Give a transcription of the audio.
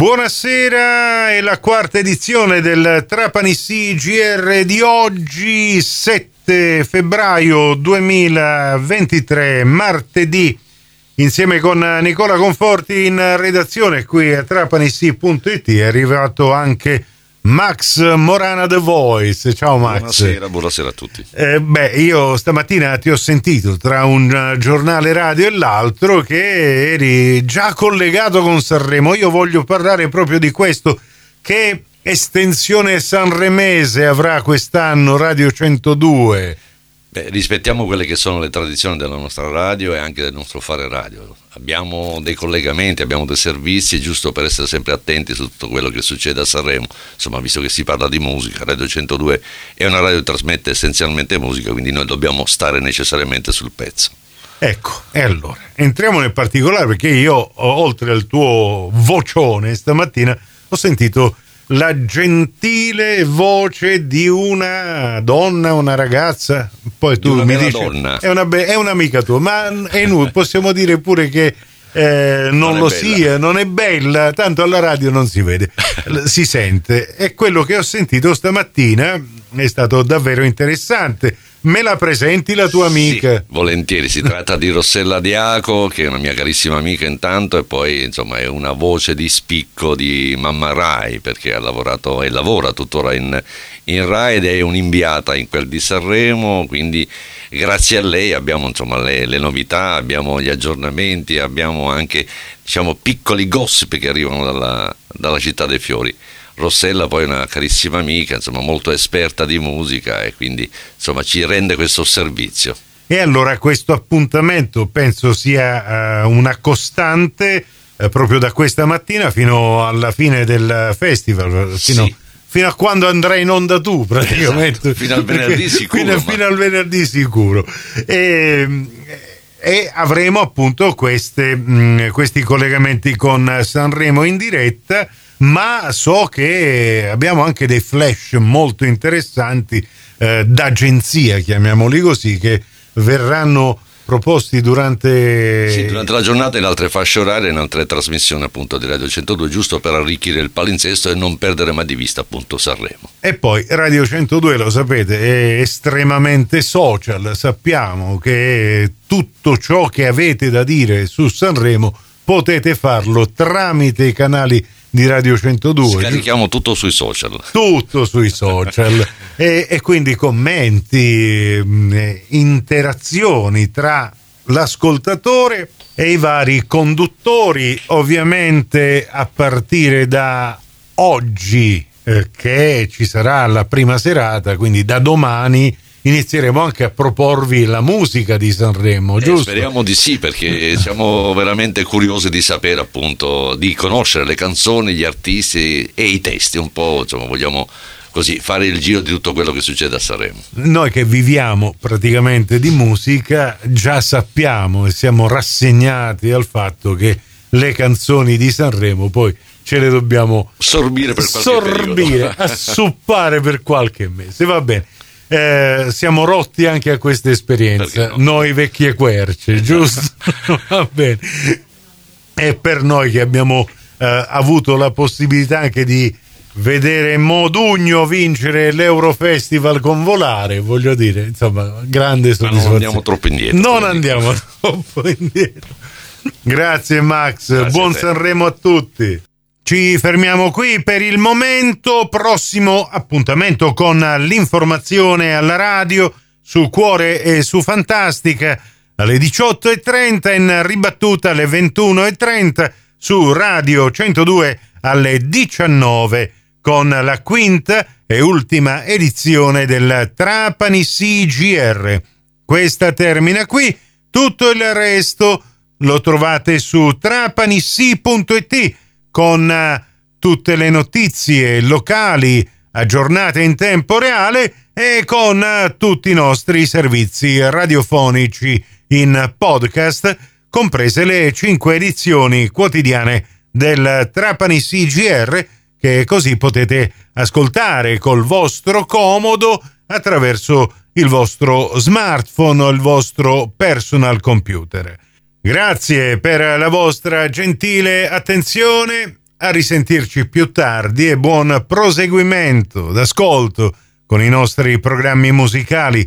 Buonasera, è la quarta edizione del Trapani CGR di oggi, 7 febbraio 2023, martedì, insieme con Nicola Conforti in redazione qui a trapanisi.it è arrivato anche Max Morana The Voice. Ciao Max. Buonasera, buonasera a tutti. Eh, beh, io stamattina ti ho sentito tra un giornale radio e l'altro che eri già collegato con Sanremo. Io voglio parlare proprio di questo. Che estensione sanremese avrà quest'anno Radio 102? Beh, rispettiamo quelle che sono le tradizioni della nostra radio e anche del nostro fare radio. Abbiamo dei collegamenti, abbiamo dei servizi, giusto per essere sempre attenti su tutto quello che succede a Sanremo. Insomma, visto che si parla di musica, Radio 102 è una radio che trasmette essenzialmente musica, quindi noi dobbiamo stare necessariamente sul pezzo. Ecco, e allora entriamo nel particolare perché io, oltre al tuo vocione stamattina, ho sentito la gentile voce di una donna, una ragazza. Poi tu mi dici: donna. È, una be- è un'amica tua, ma è noi possiamo dire pure che. Eh, non, non lo sia, non è bella, tanto alla radio non si vede, si sente. E quello che ho sentito stamattina è stato davvero interessante Me la presenti la tua amica? Sì, volentieri, si tratta di Rossella Diaco, che è una mia carissima amica intanto e poi insomma è una voce di spicco di Mamma Rai perché ha lavorato e lavora tuttora in, in Rai ed è un'inviata in quel di Sanremo, quindi grazie a lei abbiamo insomma le, le novità, abbiamo gli aggiornamenti, abbiamo anche diciamo piccoli gossip che arrivano dalla, dalla città dei fiori. Rossella poi è una carissima amica, insomma molto esperta di musica e quindi insomma ci rende questo servizio. E allora questo appuntamento penso sia uh, una costante uh, proprio da questa mattina fino alla fine del festival, fino, sì. fino a quando andrai in onda tu praticamente. Esatto, fino al venerdì sicuro. Fino, ma... fino al venerdì sicuro. E, e avremo appunto queste, mh, questi collegamenti con Sanremo in diretta ma so che abbiamo anche dei flash molto interessanti eh, d'agenzia, chiamiamoli così, che verranno proposti durante... Sì, durante la giornata in altre fasce orarie, in altre trasmissioni appunto di Radio 102, giusto per arricchire il palinsesto e non perdere mai di vista appunto Sanremo. E poi Radio 102, lo sapete, è estremamente social, sappiamo che tutto ciò che avete da dire su Sanremo potete farlo tramite i canali di Radio 102. Scarichiamo tutto sui social. Tutto sui social. e, e, quindi commenti, mm, interazioni tra l'ascoltatore e i vari conduttori, ovviamente a partire da oggi eh, che ci sarà la prima serata, quindi da domani inizieremo anche a proporvi la musica di Sanremo, eh, giusto? speriamo di sì, perché siamo veramente curiosi di sapere, appunto, di conoscere le canzoni, gli artisti e i testi, un po', insomma, vogliamo così fare il giro di tutto quello che succede a Sanremo. Noi che viviamo praticamente di musica già sappiamo e siamo rassegnati al fatto che le canzoni di Sanremo poi ce le dobbiamo sorbire per qualche sorbire, assuppare per qualche mese, va bene eh, siamo rotti anche a questa esperienza, no? noi vecchie querce, esatto. giusto? Va bene. E per noi che abbiamo eh, avuto la possibilità anche di vedere Modugno vincere l'Eurofestival con volare, voglio dire, insomma, grande soddisfazione. non andiamo troppo indietro. Non andiamo troppo indietro. Grazie Max, Grazie buon a Sanremo a tutti. Ci fermiamo qui per il momento. Prossimo appuntamento con l'informazione alla radio su Cuore e su Fantastica alle 18.30 in ribattuta alle 21.30 su Radio 102 alle 19 con la quinta e ultima edizione del Trapani CGR. Questa termina qui, tutto il resto lo trovate su trapanisi.it con eh, tutte le notizie locali aggiornate in tempo reale e con eh, tutti i nostri servizi radiofonici in podcast, comprese le cinque edizioni quotidiane del Trapani CGR che così potete ascoltare col vostro comodo attraverso il vostro smartphone o il vostro personal computer. Grazie per la vostra gentile attenzione. a risentirci più tardi e buon proseguimento d'ascolto con i nostri programmi musicali.